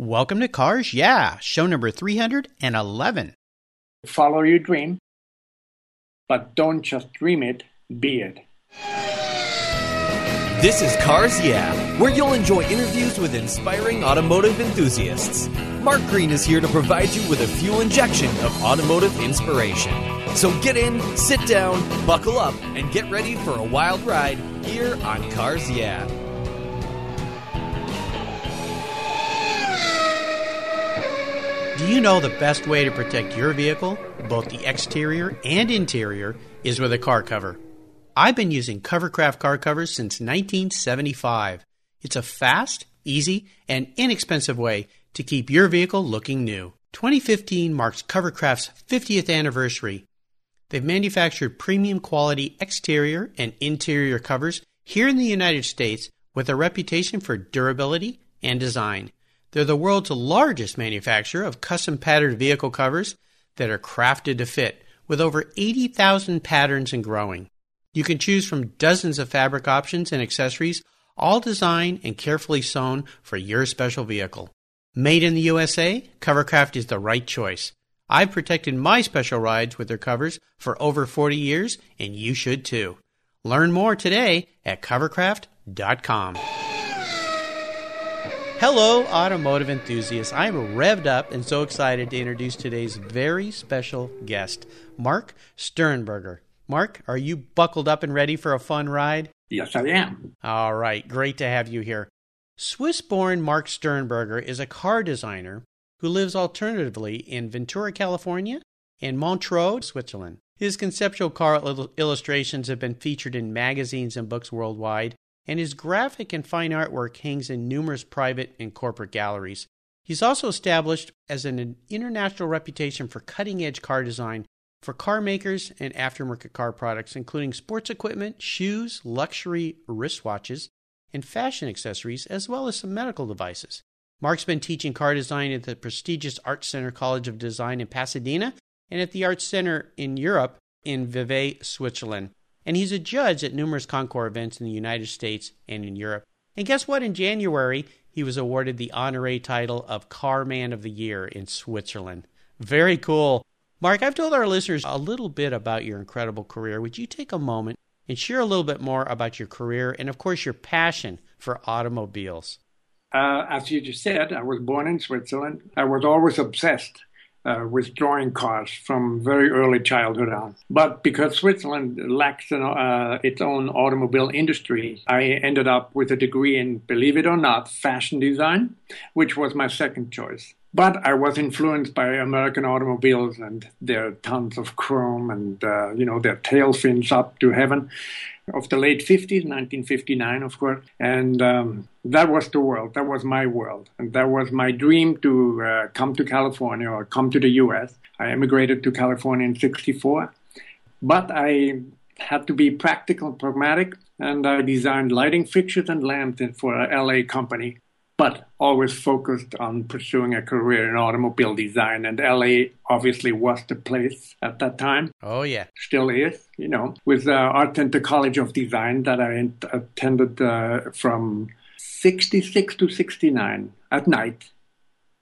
Welcome to Cars Yeah, show number 311. Follow your dream, but don't just dream it, be it. This is Cars Yeah, where you'll enjoy interviews with inspiring automotive enthusiasts. Mark Green is here to provide you with a fuel injection of automotive inspiration. So get in, sit down, buckle up, and get ready for a wild ride here on Cars Yeah. You know the best way to protect your vehicle, both the exterior and interior, is with a car cover? I've been using Covercraft car covers since 1975. It's a fast, easy, and inexpensive way to keep your vehicle looking new. 2015 marks Covercraft's 50th anniversary. They've manufactured premium quality exterior and interior covers here in the United States with a reputation for durability and design. They're the world's largest manufacturer of custom patterned vehicle covers that are crafted to fit, with over 80,000 patterns and growing. You can choose from dozens of fabric options and accessories, all designed and carefully sewn for your special vehicle. Made in the USA, Covercraft is the right choice. I've protected my special rides with their covers for over 40 years, and you should too. Learn more today at covercraft.com. Hello, automotive enthusiasts. I'm revved up and so excited to introduce today's very special guest, Mark Stehrenberger. Mark, are you buckled up and ready for a fun ride? Yes, I am. All right, great to have you here. Swiss born Mark Stehrenberger is a car designer who lives alternatively in Ventura, California and Montreux, Switzerland. His conceptual car illustrations have been featured in magazines and books worldwide, and his graphic and fine artwork hangs in numerous private and corporate galleries. He's also established as an international reputation for cutting edge car design for car makers and aftermarket car products, including sports equipment, shoes, luxury wristwatches, and fashion accessories, as well as some medical devices. Mark's been teaching car design at the prestigious Art Center College of Design in Pasadena and at the Art Center in Europe in Vevey, Switzerland and he's a judge at numerous Concours events in the United States and in Europe. And guess what? In January, he was awarded the honorary title of Car Man of the Year in Switzerland. Very cool. Mark, I've told our listeners a little bit about your incredible career. Would you take a moment and share a little bit more about your career and, of course, your passion for automobiles? Uh, as you just said, I was born in Switzerland. I was always obsessed uh, with drawing cars from very early childhood on. But because Switzerland lacks an, uh, its own automobile industry, I ended up with a degree in, believe it or not, fashion design, which was my second choice. But I was influenced by American automobiles and their tons of chrome and, uh, you know, their tail fins up to heaven of the late 50s, 1959, of course. And um, that was the world. That was my world. And that was my dream to uh, come to California or come to the US. I immigrated to California in 64. But I had to be practical and pragmatic. And I designed lighting fixtures and lamps for a LA company but always focused on pursuing a career in automobile design. And LA obviously was the place at that time. Oh, yeah. Still is, you know, with uh, Art Center College of Design that I attended uh, from 66 to 69 at night.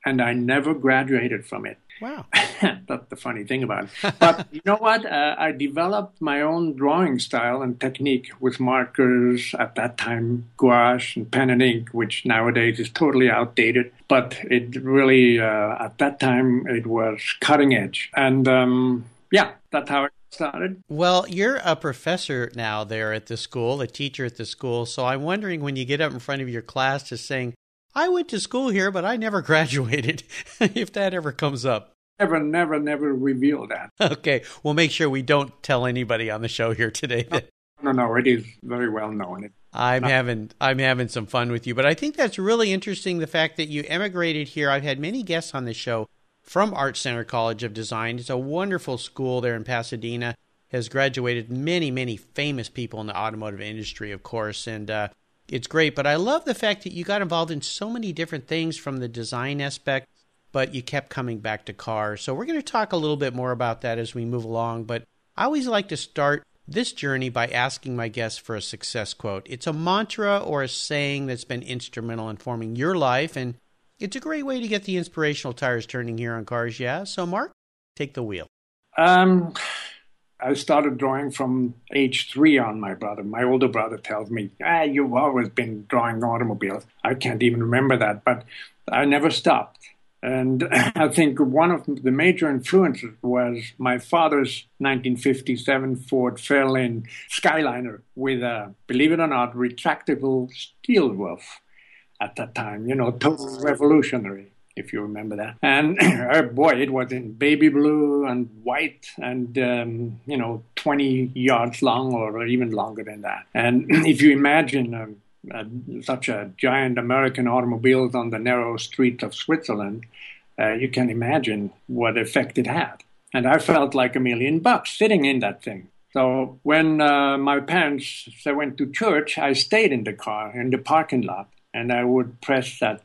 And I never graduated from it. Wow. That's the funny thing about it. But you know what? Uh, I developed my own drawing style and technique with markers at that time, gouache and pen and ink, which nowadays is totally outdated. But it really, uh, at that time, it was cutting edge. And um, yeah, that's how it started. Well, you're a professor now there at the school, a teacher at the school. So I'm wondering when you get up in front of your class to saying, I went to school here, but I never graduated, if that ever comes up. Never, never, never reveal that. Okay, we'll make sure we don't tell anybody on the show here today. That- no, no, it is very well known. I'm having I'm having some fun with you, but I think that's really interesting. The fact that you emigrated here. I've had many guests on the show from Art Center College of Design. It's a wonderful school there in Pasadena. Has graduated many, many famous people in the automotive industry, of course, and uh, it's great. But I love the fact that you got involved in so many different things from the design aspect, but you kept coming back to cars. So we're going to talk a little bit more about that as we move along. But I always like to start this journey by asking my guests for a success quote. It's a mantra or a saying that's been instrumental in forming your life and It's a great way to get the inspirational tires turning here on cars, yeah. So, Mark, take the wheel. Um, I started drawing from age three on my brother. My older brother tells me, ah, you've always been drawing automobiles. I can't even remember that, but I never stopped. And I think one of the major influences was my father's 1957 Ford Fairlane Skyliner with a, believe it or not, retractable steel roof at that time, you know, total revolutionary if you remember that. And oh boy, it was in baby blue and white and, um, you know, 20 yards long or even longer than that. And if you imagine um, such a giant American automobiles on the narrow streets of Switzerland, uh, you can imagine what effect it had. And I felt like a million bucks sitting in that thing. So when uh, my parents they went to church, I stayed in the car in the parking lot, and I would press that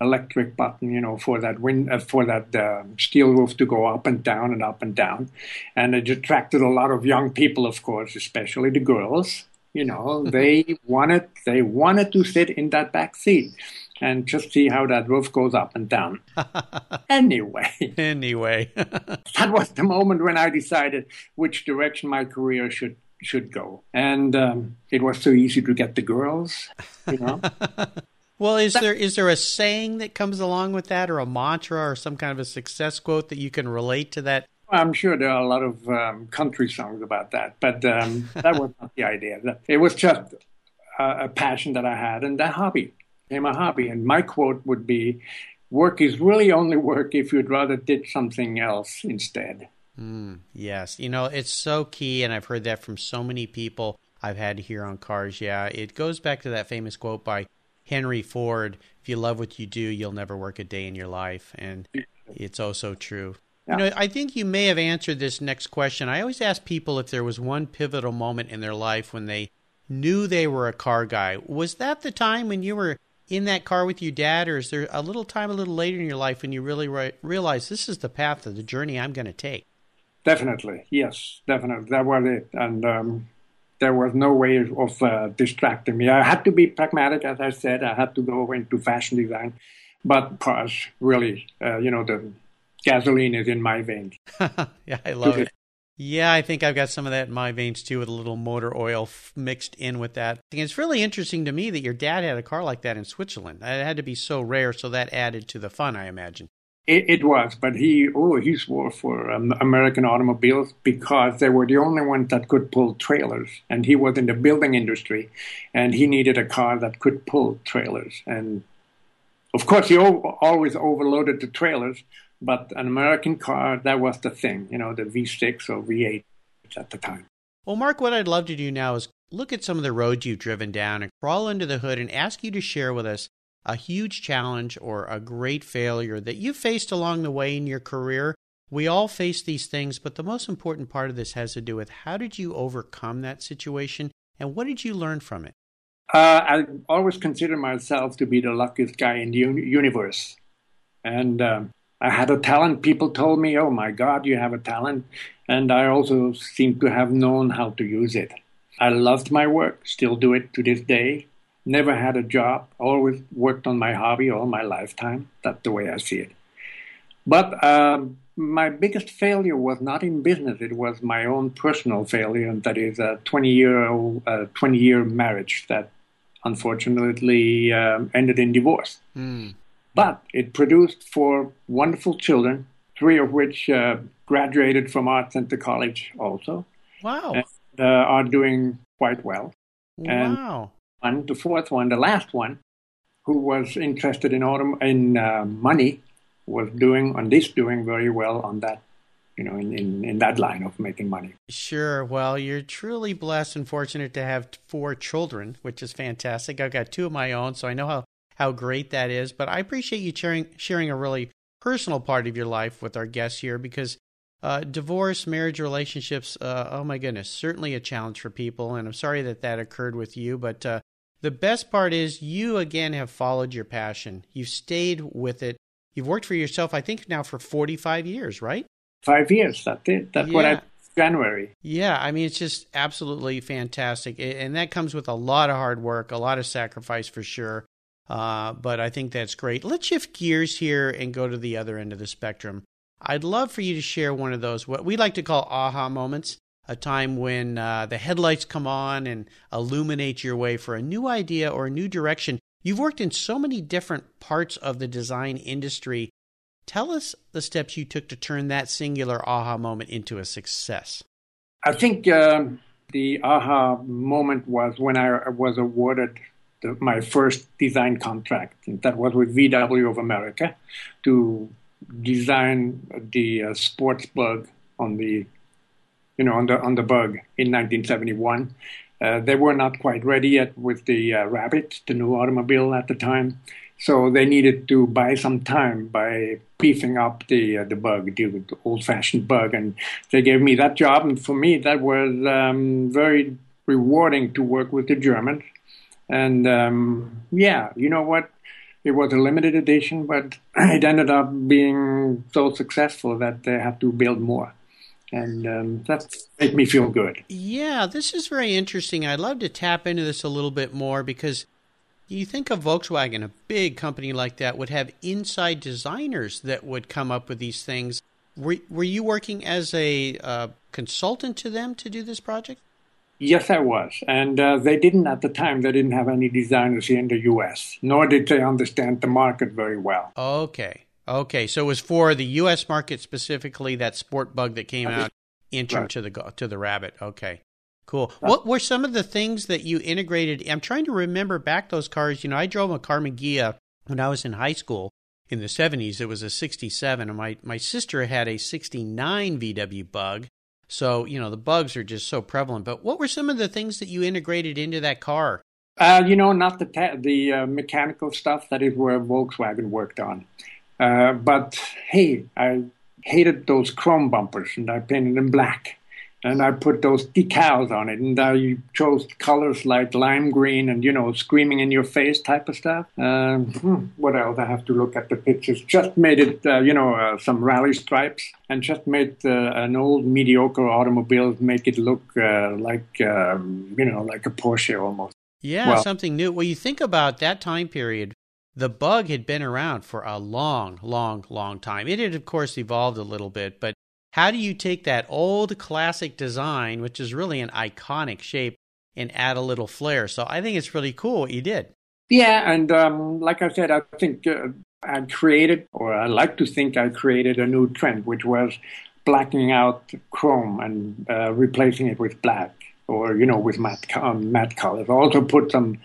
electric button, you know, for that wind, uh, for that uh, steel roof to go up and down and up and down, and it attracted a lot of young people, of course, especially the girls. You know, they wanted they wanted to sit in that back seat and just see how that roof goes up and down. anyway, anyway, that was the moment when I decided which direction my career should should go, and um, it was so easy to get the girls, you know. Well, is there is there a saying that comes along with that, or a mantra, or some kind of a success quote that you can relate to that? I'm sure there are a lot of um, country songs about that, but um, that was not the idea. It was just a, a, passion that I had, and that hobby became a hobby. And my quote would be, "Work is really only work if you'd rather did something else instead." Mm, yes, you know it's so key, and I've heard that from so many people I've had here on Cars. Yeah, it goes back to that famous quote by Henry Ford, if you love what you do, you'll never work a day in your life. And it's also true. Yeah. You know, I think you may have answered this next question. I always ask people if there was one pivotal moment in their life when they knew they were a car guy. Was that the time when you were in that car with your dad, or is there a little time a little later in your life when you really re- realize this is the path of the journey I'm going to take? Definitely, yes, definitely. That was it. And um, there was no way of uh, distracting me. I had to be pragmatic, as I said. I had to go into fashion design, but cars really, uh, you know, the gasoline is in my veins. yeah, I love it. Yeah, I think I've got some of that in my veins too, with a little motor oil f- mixed in with that. It's really interesting to me that your dad had a car like that in Switzerland. It had to be so rare, so that added to the fun, I imagine. It, it, was, but he oh he swore for um, American automobiles because they were the only ones that could pull trailers, and he was in the building industry, and he needed a car that could pull trailers, and of course he o- always overloaded the trailers, but an American car that was the thing, you know, the V6 or V8 at the time. Well, Mark, what I'd love to do now is look at some of the roads you've driven down and crawl under the hood and ask you to share with us a huge challenge or a great failure that you faced along the way in your career. We all face these things, but the most important part of this has to do with how did you overcome that situation and what did you learn from it? Uh, I always consider myself to be the luckiest guy in the universe. And um, I had a talent. People told me, oh my God, you have a talent. And I also seem to have known how to use it. I loved my work, still do it to this day never had a job, always worked on my hobby all my lifetime. That's the way I see it. But um, my biggest failure was not in business; it was my own personal failure, and that is a 20 year old, uh, 20 year marriage that unfortunately um, ended in divorce. Mm. But it produced four wonderful children, three of which uh, graduated from Art Center College also. Wow. And, uh, are doing quite well. Wow one, the fourth one, the last one, who was interested in autom- in uh, money, was doing on this doing very well on that, you know, in, in, in that line of making money. Sure. Well, you're truly blessed and fortunate to have four children, which is fantastic. I've got two of my own, so I know how, how great that is. But I appreciate you sharing sharing a really personal part of your life with our guests here because uh, divorce, marriage, relationships, uh, oh my goodness, certainly a challenge for people. And I'm sorry that that occurred with you, but uh, the best part is you again have followed your passion. You've stayed with it. You've worked for yourself, I think, now for 45 years, right? Five years. That's it. That's yeah. what I. January. Yeah, I mean, it's just absolutely fantastic. And that comes with a lot of hard work, a lot of sacrifice for sure. Uh, but I think that's great. Let's shift gears here and go to the other end of the spectrum. I'd love for you to share one of those, what we like to call aha moments, a time when uh, the headlights come on and illuminate your way for a new idea or a new direction. You've worked in so many different parts of the design industry. Tell us the steps you took to turn that singular aha moment into a success. I think um, the aha moment was when I was awarded the, my first design contract. That was with VW of America to design the uh, sports bug on the, you know, on the on the bug in 1971. Uh, they were not quite ready yet with the uh, Rabbit, the new automobile at the time. So they needed to buy some time by beefing up the uh, the bug, the old-fashioned bug, and they gave me that job. And for me, that was um, very rewarding to work with the Germans. And um, yeah, you know what? It was a limited edition, but it ended up being so successful that they had to build more and um, that made me feel good. Yeah, this is very interesting. I'd love to tap into this a little bit more because you think of Volkswagen, a big company like that, would have inside designers that would come up with these things. Were, were you working as a uh, consultant to them to do this project? Yes, I was. And uh, they didn't, at the time, they didn't have any designers here in the U.S., nor did they understand the market very well. Okay. Okay. So it was for the U.S. market specifically, that sport bug that came out intro right. to the to the rabbit. Okay. Cool. What were some of the things that you integrated? I'm trying to remember back those cars. You know, I drove a Ghia when I was in high school in the 70s. It was a 67, and my, my sister had a 69 VW Bug. So, you know, the bugs are just so prevalent. But what were some of the things that you integrated into that car? Uh, you know, not the te- the uh, mechanical stuff. That is where Volkswagen worked on. Uh, but hey, I hated those chrome bumpers, and I painted them black and I put those decals on it, and I chose colors like lime green and you know screaming in your face type of stuff. Um, hmm, what else? I have to look at the pictures. Just made it, uh, you know, uh, some rally stripes, and just made uh, an old mediocre automobile make it look uh, like um, you know like a Porsche almost. Yeah, well, something new. Well, you think about that time period. The bug had been around for a long, long, long time. It had, of course, evolved a little bit, but how do you take that old classic design, which is really an iconic shape, and add a little flair? So I think it's really cool what you did. Yeah, and um, like I said, I think uh, I created, or I like to think I created a new trend, which was blacking out chrome and uh, replacing it with black, or you know, with matte um, matte colors. I also put some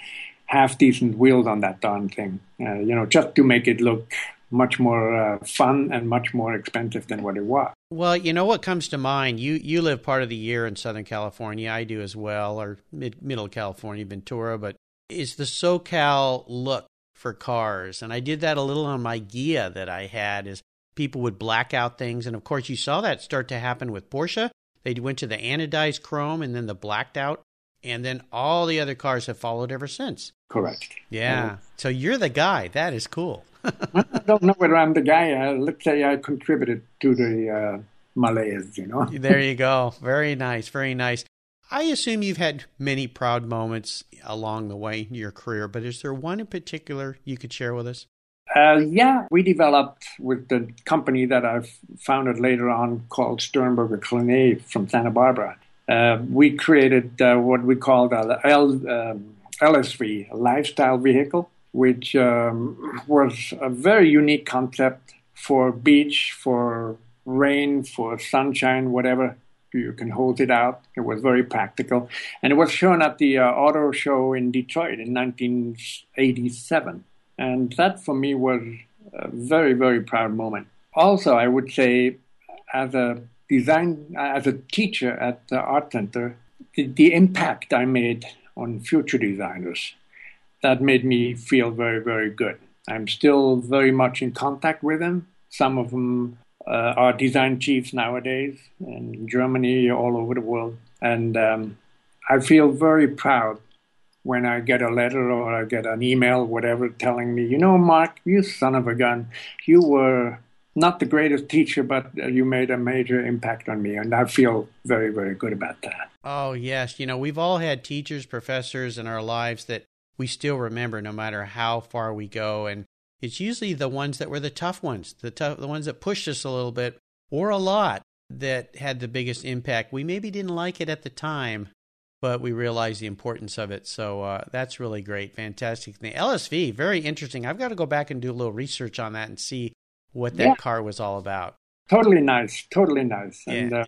half decent wheels on that darn thing, uh, you know, just to make it look much more uh, fun and much more expensive than what it was. Well, you know what comes to mind. You you live part of the year in Southern California. I do as well, or mid, Middle California, Ventura. But is the SoCal look for cars? And I did that a little on my Ghia that I had. Is people would black out things, and of course you saw that start to happen with Porsche. They went to the anodized chrome and then the blacked out, and then all the other cars have followed ever since. Correct. Yeah. So you're the guy. That is cool. I don't know whether I'm the guy. Uh, let's say I contributed to the uh, malaise, you know. there you go. Very nice. Very nice. I assume you've had many proud moments along the way in your career, but is there one in particular you could share with us? Uh, yeah, we developed with the company that I've founded later on called Stehrenberger Klene from Santa Barbara. Uh, we created uh, what we called the L, um, LSV, lifestyle vehicle which um, was a very unique concept for beach, for rain, for sunshine, whatever you can hold it out. It was very practical. And it was shown at the uh, auto show in Detroit in 1987. And that for me was a very, very proud moment. Also, I would say, as a design, as a teacher at the art center, the, the impact I made on future designers that made me feel very, very good. I'm still very much in contact with them. Some of them uh, are design chiefs nowadays in Germany, all over the world. And um, I feel very proud when I get a letter or I get an email, whatever, telling me, you know, Mark, you son of a gun, you were not the greatest teacher, but you made a major impact on me. And I feel very, very good about that. Oh, yes. You know, we've all had teachers, professors in our lives that we still remember no matter how far we go. And it's usually the ones that were the tough ones, the tough, the ones that pushed us a little bit or a lot that had the biggest impact. We maybe didn't like it at the time, but we realized the importance of it. So uh, that's really great. Fantastic. The LSV, very interesting. I've got to go back and do a little research on that and see what that yeah. car was all about. Totally nice. Totally nice. Yeah. And uh,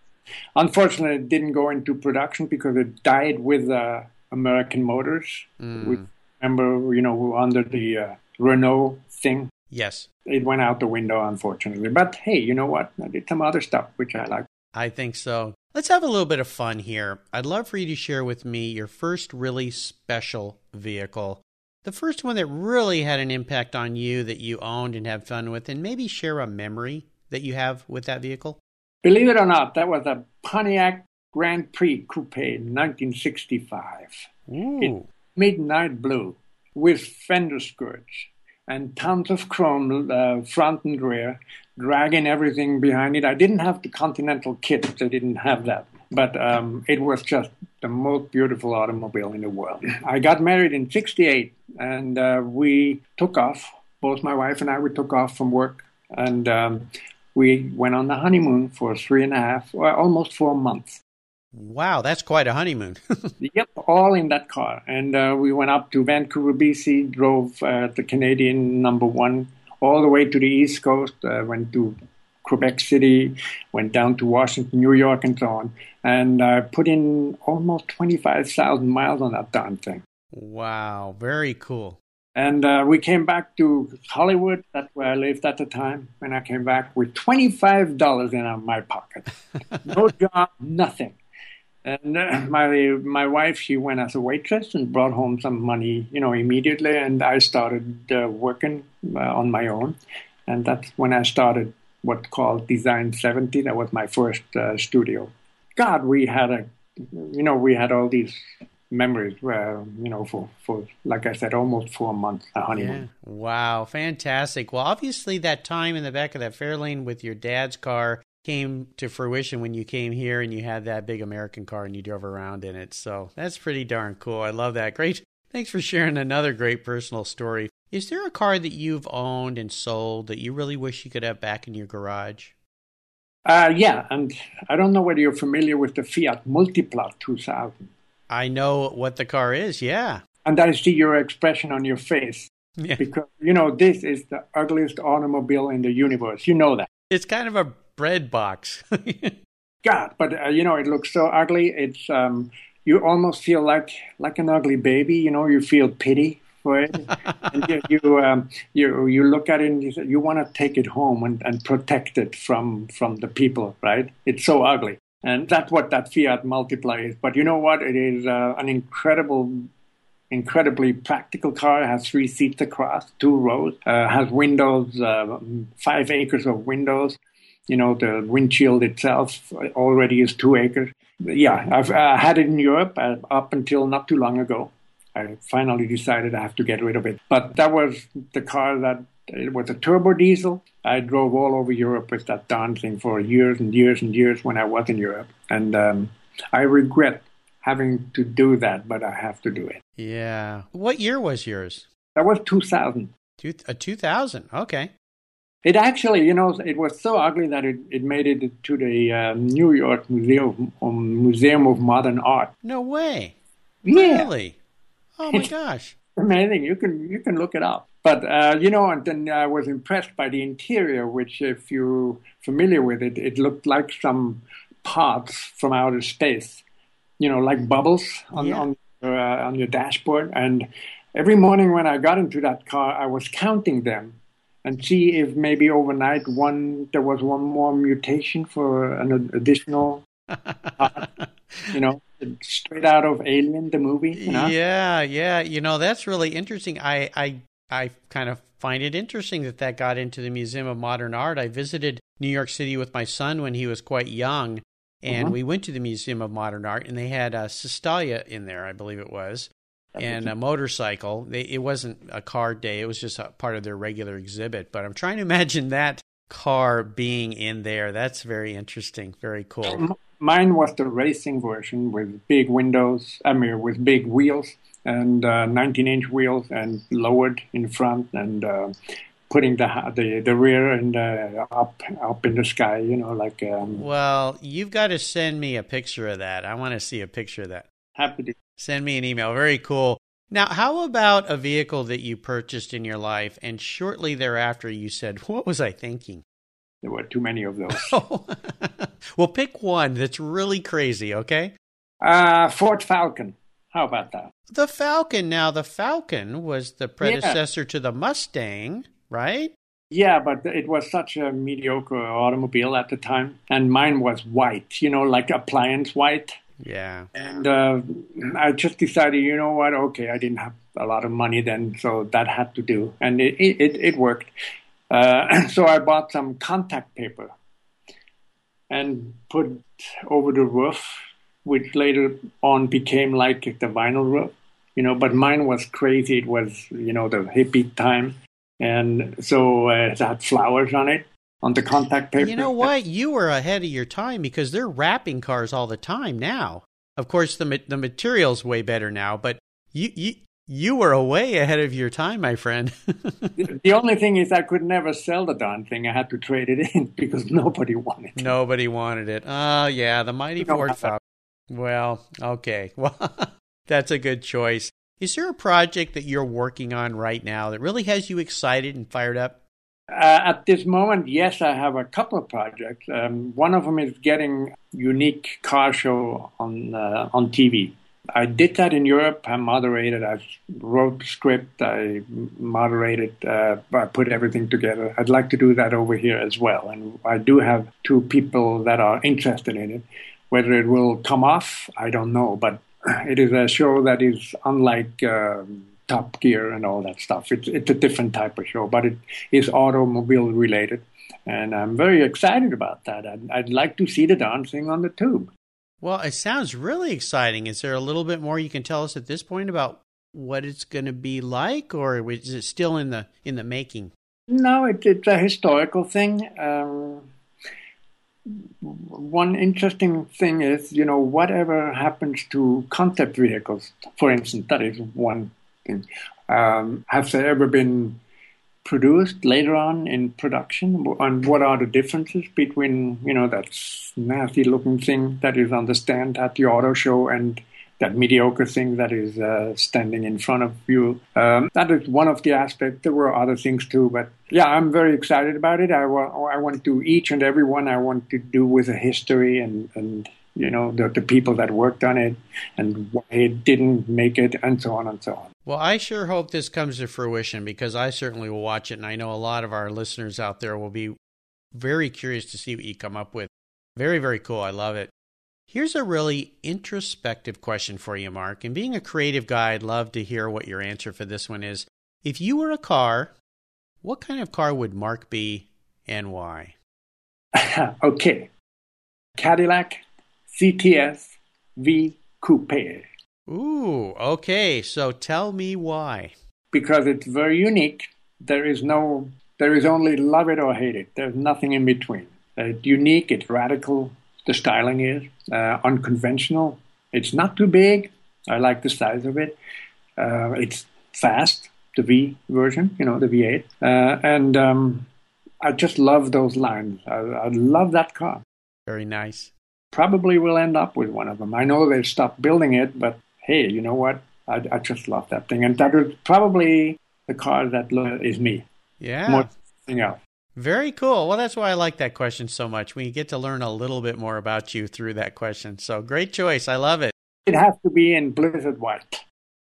unfortunately, it didn't go into production because it died with uh, American Motors. Mm. We remember, you know, under the uh, Renault thing. Yes. It went out the window, unfortunately. But hey, you know what? I did some other stuff, which I like. I think so. Let's have a little bit of fun here. I'd love for you to share with me your first really special vehicle. The first one that really had an impact on you that you owned and had fun with, and maybe share a memory that you have with that vehicle. Believe it or not, that was a Pontiac Grand Prix Coupe in 1965. Ooh. midnight blue with fender skirts and tons of chrome uh, front and rear, dragging everything behind it. I didn't have the Continental kit; they didn't have that, but um, it was just the most beautiful automobile in the world. I got married in '68, and uh, we took off. Both my wife and I we took off from work, and um, we went on the honeymoon for three and a half, or almost four months. Wow, that's quite a honeymoon. yep, all in that car. And uh, we went up to Vancouver, BC, drove uh, the Canadian number one all the way to the East Coast, uh, went to Quebec City, went down to Washington, New York, and so on. And I put in almost 25,000 miles on that darn thing. Wow, very cool. And uh, we came back to Hollywood. That's where I lived at the time. When I came back with $25 in my pocket. no job, nothing. And uh, my my wife, she went as a waitress and brought home some money, you know, immediately. And I started uh, working uh, on my own, and that's when I started what's called Design 70. That was my first uh, studio. God, we had a, you know, we had all these memories where you know for for like I said, almost four months a honeymoon. Yeah. Wow, fantastic. Well, obviously that time in the back of that Fairlane with your dad's car came to fruition when you came here and you had that big American car and you drove around in it. So that's pretty darn cool. I love that. Great. Thanks for sharing another great personal story. Is there a car that you've owned and sold that you really wish you could have back in your garage? Uh, yeah, and I don't know whether you're familiar with the Fiat Multipla 2000. I know what the car is, yeah. And I see your expression on your face. Yeah. Because, you know, this is the ugliest automobile in the universe. You know that. It's kind of a bread box. God, but uh, you know, it looks so ugly. It's um, you almost feel like like an ugly baby. You know, you feel pity for it, and you you, um, you you look at it and you, you want to take it home and, and protect it from from the people. Right? It's so ugly, and that's what that Fiat Multipla is. But you know what? It is uh, an incredible incredibly practical car. Has three seats across, two rows, uh, has windows, uh, five acres of windows you know, the windshield itself already is two acres. Yeah, I've uh, had it in Europe uh, up until not too long ago. I finally decided I have to get rid of it. But that was the car that it was a turbo diesel. I drove all over Europe with that darn thing for years and years and years when I was in Europe. And um, I regret having to do that, but I have to do it. Yeah. What year was yours? That was 2000. Two, a 2000. Okay. It actually, you know, it was so ugly that it, it made it to the uh, New York Museum um, Museum of Modern Art. No way. Yeah. Really? Oh my gosh. Amazing. You can you can look it up. But uh, you know, and then I was impressed by the interior, which, if you're familiar with it, it looked like some parts from outer space. You know, like bubbles on yeah. on, uh, on your dashboard. And every morning when I got into that car, I was counting them and see if maybe overnight one there was one more mutation for an additional you know straight out of alien the movie you know? yeah yeah you know that's really interesting i i i kind of find it interesting that that got into the museum of modern art i visited new york city with my son when he was quite young and uh-huh. we went to the museum of modern art and they had a Cisitalia in there i believe it was and a motorcycle. They, it wasn't a car day; it was just a part of their regular exhibit. But I'm trying to imagine that car being in there. That's very interesting. Very cool. Mine was the racing version with big windows. I mean, with big wheels, and uh, 19 inch wheels and lowered in front and uh, putting the the the rear and uh, up up in the sky. You know, like. Um, well, you've got to send me a picture of that. I want to see a picture of that. Happy to send me an email. Very cool. Now, how about a vehicle that you purchased in your life and shortly thereafter you said, "What was I thinking?" There were too many of those. well, pick one that's really crazy, okay? Uh, Ford Falcon. How about that? The Falcon. Now, the Falcon was the predecessor yeah. to the Mustang, right? Yeah, but it was such a mediocre automobile at the time. And mine was white, you know, like appliance white. Yeah. And uh, I just decided, you know what? Okay, I didn't have a lot of money then, so that had to do. And it, it, it worked. Uh, so I bought some contact paper and put over the roof, which later on became like the vinyl roof. You know, but mine was crazy. It was, you know, the hippie time. And so uh, it had flowers on it on the contact paper. You know what? You were ahead of your time because they're wrapping cars all the time now. Of course, the the material's way better now, but you you you were way ahead of your time, my friend. the only thing is, I could never sell the darn thing. I had to trade it in because nobody wanted it. Nobody wanted it. Oh, yeah, the mighty Ford Falcon. Well, okay. Well, that's a good choice. Is there a project that you're working on right now that really has you excited and fired up? Uh, at this moment, yes, I have a couple of projects. Um, one of them is getting unique car show on uh, on TV. I did that in Europe. I moderated. I wrote the script. I moderated. Uh, I put everything together. I'd like to do that over here as well. And I do have two people that are interested in it. Whether it will come off, I don't know. But it is a show that is unlike um, Top Gear and all that stuff. It's it's a different type of show, but it is automobile related, and I'm very excited about that. I'd, I'd like to see the dancing on the tube. Well, it sounds really exciting. Is there a little bit more you can tell us at this point about what it's going to be like, or is it still in the in the making? No, it, it's a historical thing. Um, one interesting thing is, you know, whatever happens to concept vehicles, for instance, that is one thing. Um, have they ever been produced later on in production? And what are the differences between, you know, that nasty looking thing that is on the stand at the auto show and that mediocre thing that is uh, standing in front of you. Um, that is one of the aspects. There were other things too, but yeah, I'm very excited about it. I, wa- I want to each and every one I want to do with a history and, and you know, the, the people that worked on it and why it didn't make it and so on and so on. Well, I sure hope this comes to fruition because I certainly will watch it. And I know a lot of our listeners out there will be very curious to see what you come up with. Very, very cool. I love it. Here's a really introspective question for you, Mark. And being a creative guy, I'd love to hear what your answer for this one is. If you were a car, what kind of car would Mark be and why? okay. Cadillac CTS V Coupe. Ooh, okay. So tell me why. Because it's very unique. There is no, there is only love it or hate it. There's nothing in between. It's unique, it's radical, the styling is uh, unconventional. It's not too big. I like the size of it. Uh, it's fast, the V version, you know, the V8. Uh, and um, I just love those lines. I, I, love that car. Very nice. Probably will end up with one of them. I know they stopped building it, but hey, you know what? I, I just love that thing. And that is probably the car that is me. Yeah. More than else. Very cool. Well, that's why I like that question so much. We get to learn a little bit more about you through that question. So great choice. I love it. It has to be in blizzard white.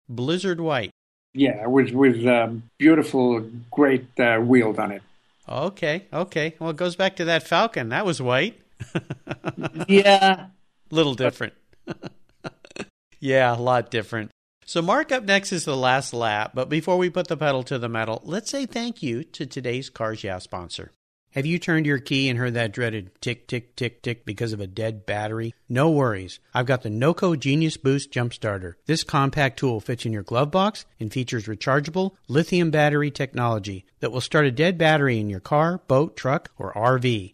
Blizzard white. Yeah, with with um, beautiful, great uh, wheels on it. Okay, okay. Well, it goes back to that Falcon. That was white. yeah, little different. yeah, a lot different. So, Mark, up next is the last lap, but before we put the pedal to the metal, let's say thank you to today's Cars Yeah sponsor. Have you turned your key and heard that dreaded tick, tick, tick, tick because of a dead battery? No worries. I've got the NOCO Genius Boost Jump Starter. This compact tool fits in your glove box and features rechargeable lithium battery technology that will start a dead battery in your car, boat, truck, or RV.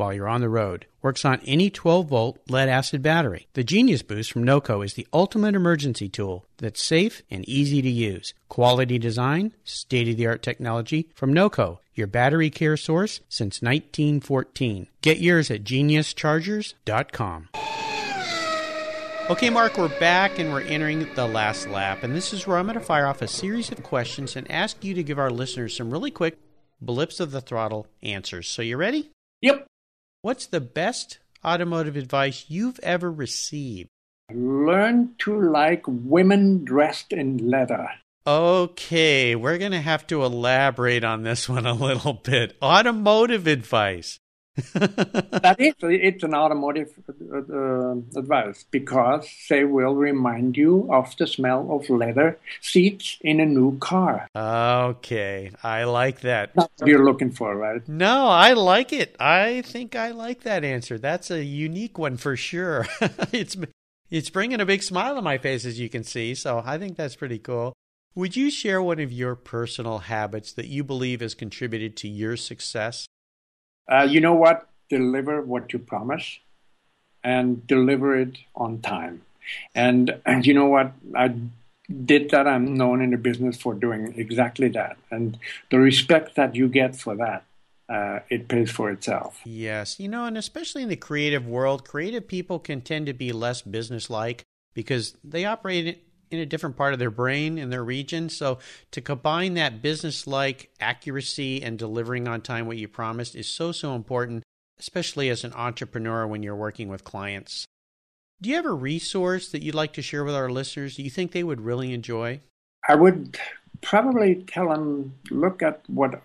while you're on the road. Works on any 12 volt lead acid battery. The Genius Boost from NOCO is the ultimate emergency tool that's safe and easy to use. Quality design, state of the art technology from NOCO, your battery care source since 1914. Get yours at geniuschargers.com. Okay, Mark, we're back and we're entering the last lap. And this is where I'm going to fire off a series of questions and ask you to give our listeners some really quick blips of the throttle answers. So, you ready? Yep. What's the best automotive advice you've ever received? Learn to like women dressed in leather. Okay, we're going to have to elaborate on this one a little bit. Automotive advice. That is, it's an automotive uh, advice because they will remind you of the smell of leather seats in a new car. Okay, I like that. That's what you're looking for, right? No, I like it. I think I like that answer. That's a unique one for sure. it's it's bringing a big smile on my face, as you can see. So I think that's pretty cool. Would you share one of your personal habits that you believe has contributed to your success? Uh, you know what? Deliver what you promise and deliver it on time. And, and you know what? I did that. I'm known in the business for doing exactly that. And the respect that you get for that, uh, it pays for itself. Yes. You know, and especially in the creative world, creative people can tend to be less businesslike because they operate in a different part of their brain in their region. So to combine that business like accuracy and delivering on time what you promised is so, so important, especially as an entrepreneur when you're working with clients. Do you have a resource that you'd like to share with our listeners? Do you think they would really enjoy? I would probably tell them look at what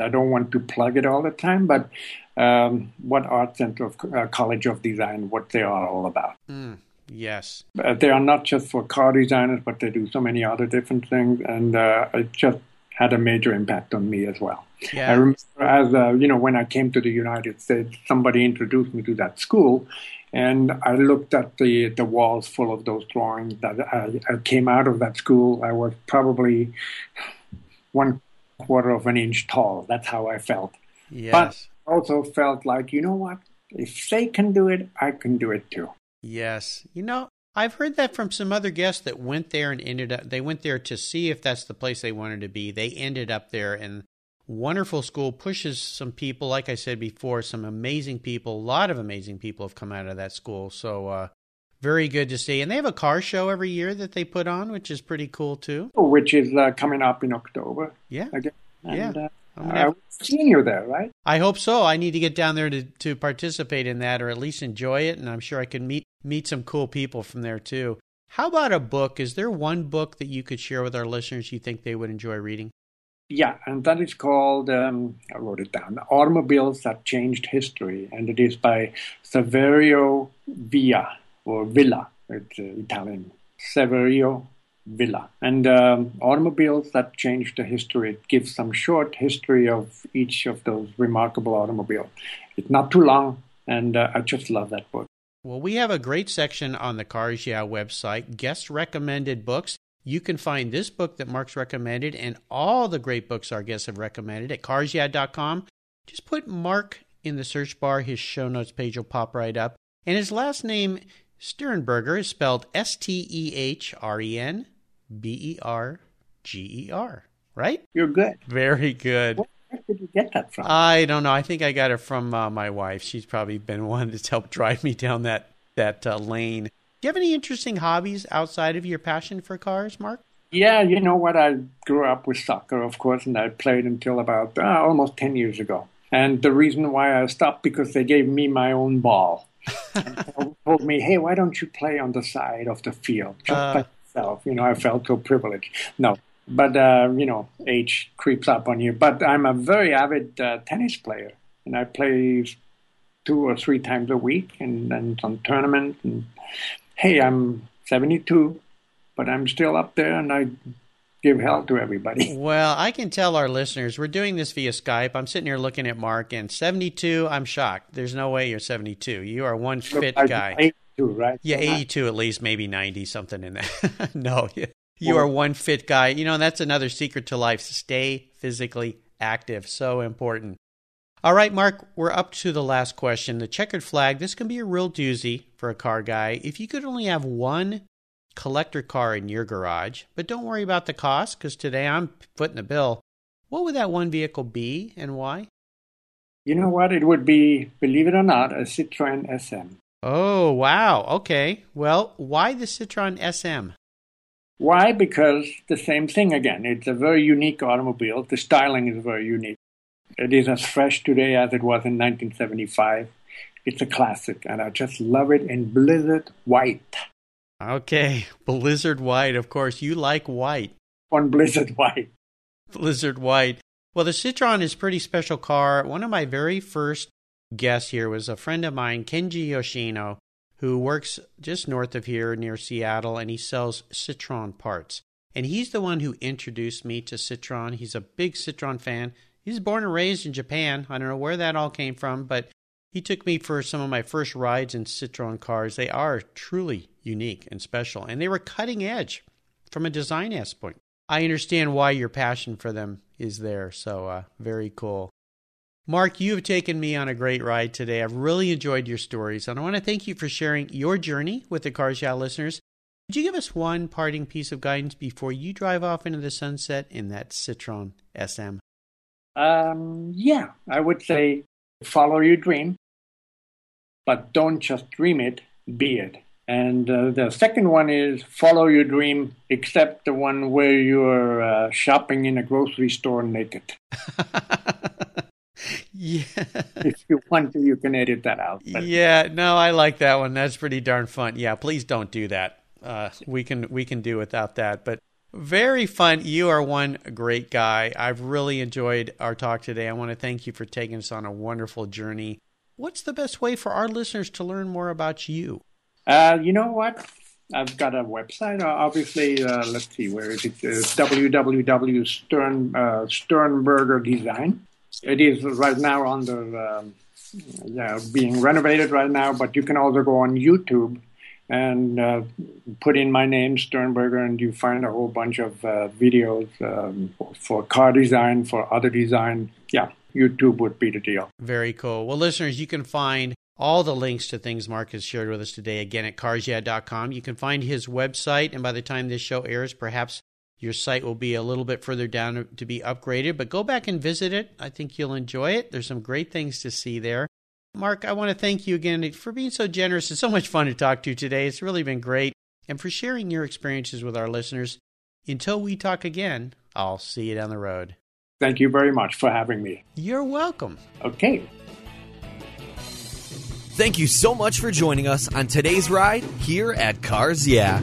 I don't want to plug it all the time, but um, what Art Center of uh, College of Design, what they are all about. Mm. Yes. Uh, they are not just for car designers, but they do so many other different things, and uh, it just had a major impact on me as well. Yeah. I remember, as uh, you know, when I came to the United States, somebody introduced me to that school, and I looked at the the walls full of those drawings. That I, I came out of that school, I was probably one quarter of an inch tall. That's how I felt. Yes. But also felt like, you know what? If they can do it, I can do it too. Yes. You know, I've heard that from some other guests that went there and ended up, they went there to see if that's the place they wanted to be. They ended up there and wonderful school pushes some people, like I said before, some amazing people. A lot of amazing people have come out of that school. So, uh, very good to see. And they have a car show every year that they put on, which is pretty cool too. Which is uh, coming up in October. Yeah. Again. And, yeah. Uh, I've seen you there, right? I hope so. I need to get down there to, to participate in that or at least enjoy it. And I'm sure I can meet, meet some cool people from there too. How about a book? Is there one book that you could share with our listeners you think they would enjoy reading? Yeah, and that is called, um, I wrote it down, Automobiles That Changed History. And it is by Saverio Villa, or Villa, it's uh, Italian. Saverio Villa. And um, automobiles that changed the history. It gives some short history of each of those remarkable automobiles. It's not too long, and uh, I just love that book. Well, we have a great section on the Cars Yeah website, guest recommended books. You can find this book that Mark's recommended and all the great books our guests have recommended at carsyeah.com. Just put Mark in the search bar, his show notes page will pop right up. And his last name, Stehrenberger, is spelled S T E H R E N B E R G E R, right? You're good. Very good. Where did you get that from? I don't know. I think I got it from uh, my wife. She's probably been one that's helped drive me down that that uh, lane. Do you have any interesting hobbies outside of your passion for cars, Mark? Yeah, you know what? I grew up with soccer, of course, and I played until about uh, almost 10 years ago. And the reason why I stopped because they gave me my own ball. and told me, hey, why don't you play on the side of the field? Just Uh. By yourself. You know, I felt so privileged. No, but, uh, you know, age creeps up on you. But I'm a very avid uh, tennis player, and I play two or three times a week and, then some tournament. And hey, I'm 72, but I'm still up there and I give hell to everybody. Well, I can tell our listeners we're doing this via Skype. I'm sitting here looking at Mark, and 72. I'm shocked. There's no way you're 72. You are one fit guy. 82, right? Yeah, 82 at least, maybe 90 something in there. no, you- you are one fit guy. You know, that's another secret to life. Stay physically active. So important. All right, Mark, we're up to the last question. The checkered flag. This can be a real doozy for a car guy. If you could only have one collector car in your garage, but don't worry about the cost because today I'm footing the bill. What would that one vehicle be and why? You know what? It would be, believe it or not, a Citroen SM. Oh, wow. Okay. Well, why the Citroen SM? Why? Because the same thing again. It's a very unique automobile. The styling is very unique. It is as fresh today as it was in 1975. It's a classic, and I just love it in blizzard white. Okay, Blizzard White. Of course, you like white. On blizzard white. Blizzard White. Well, the Citroen is a pretty special car. One of my very first guests here was a friend of mine, Kenji Yoshino, who works just north of here near Seattle, and he sells Citroen parts. And he's the one who introduced me to Citroen. He's a big Citroen fan. He's born and raised in Japan. I don't know where that all came from, but he took me for some of my first rides in Citroen cars. They are truly unique and special, and they were cutting edge from a design aspect. I understand why your passion for them is there, so uh, very cool. Mark, you have taken me on a great ride today. I've really enjoyed your stories, and I want to thank you for sharing your journey with the Cars Yeah listeners. Could you give us one parting piece of guidance before you drive off into the sunset in that Citroen SM? Um, yeah, I would say follow your dream, but don't just dream it, be it. And uh, the second one is follow your dream, except the one where you're uh, shopping in a grocery store naked. yeah. If you want to, you can edit that out. But Yeah, no, I like that one. That's pretty darn fun. Yeah, please don't do that. Uh, we can we can do without that. But very fun. You are one great guy. I've really enjoyed our talk today. I want to thank you for taking us on a wonderful journey. What's the best way for our listeners to learn more about you? Uh, you know what? I've got a website. Uh, obviously, uh, let's see, where is it? It's www.stern uh, Stehrenberger Design. It is right now under um, yeah being renovated right now, but you can also go on YouTube and uh, put in my name Stehrenberger, and you find a whole bunch of uh, videos um, for car design, for other design. Yeah, YouTube would be the deal. Very cool. Well, listeners, you can find all the links to things Mark has shared with us today again at carsyeah.com. You can find his website, and by the time this show airs, perhaps your site will be a little bit further down to be upgraded, but go back and visit it. I think you'll enjoy it. There's some great things to see there. Mark, I want to thank you again for being so generous. It's so much fun to talk to you today. It's really been great. And for sharing your experiences with our listeners. Until we talk again, I'll see you down the road. Thank you very much for having me. You're welcome. Okay. Thank you so much for joining us on today's ride here at Cars Yeah.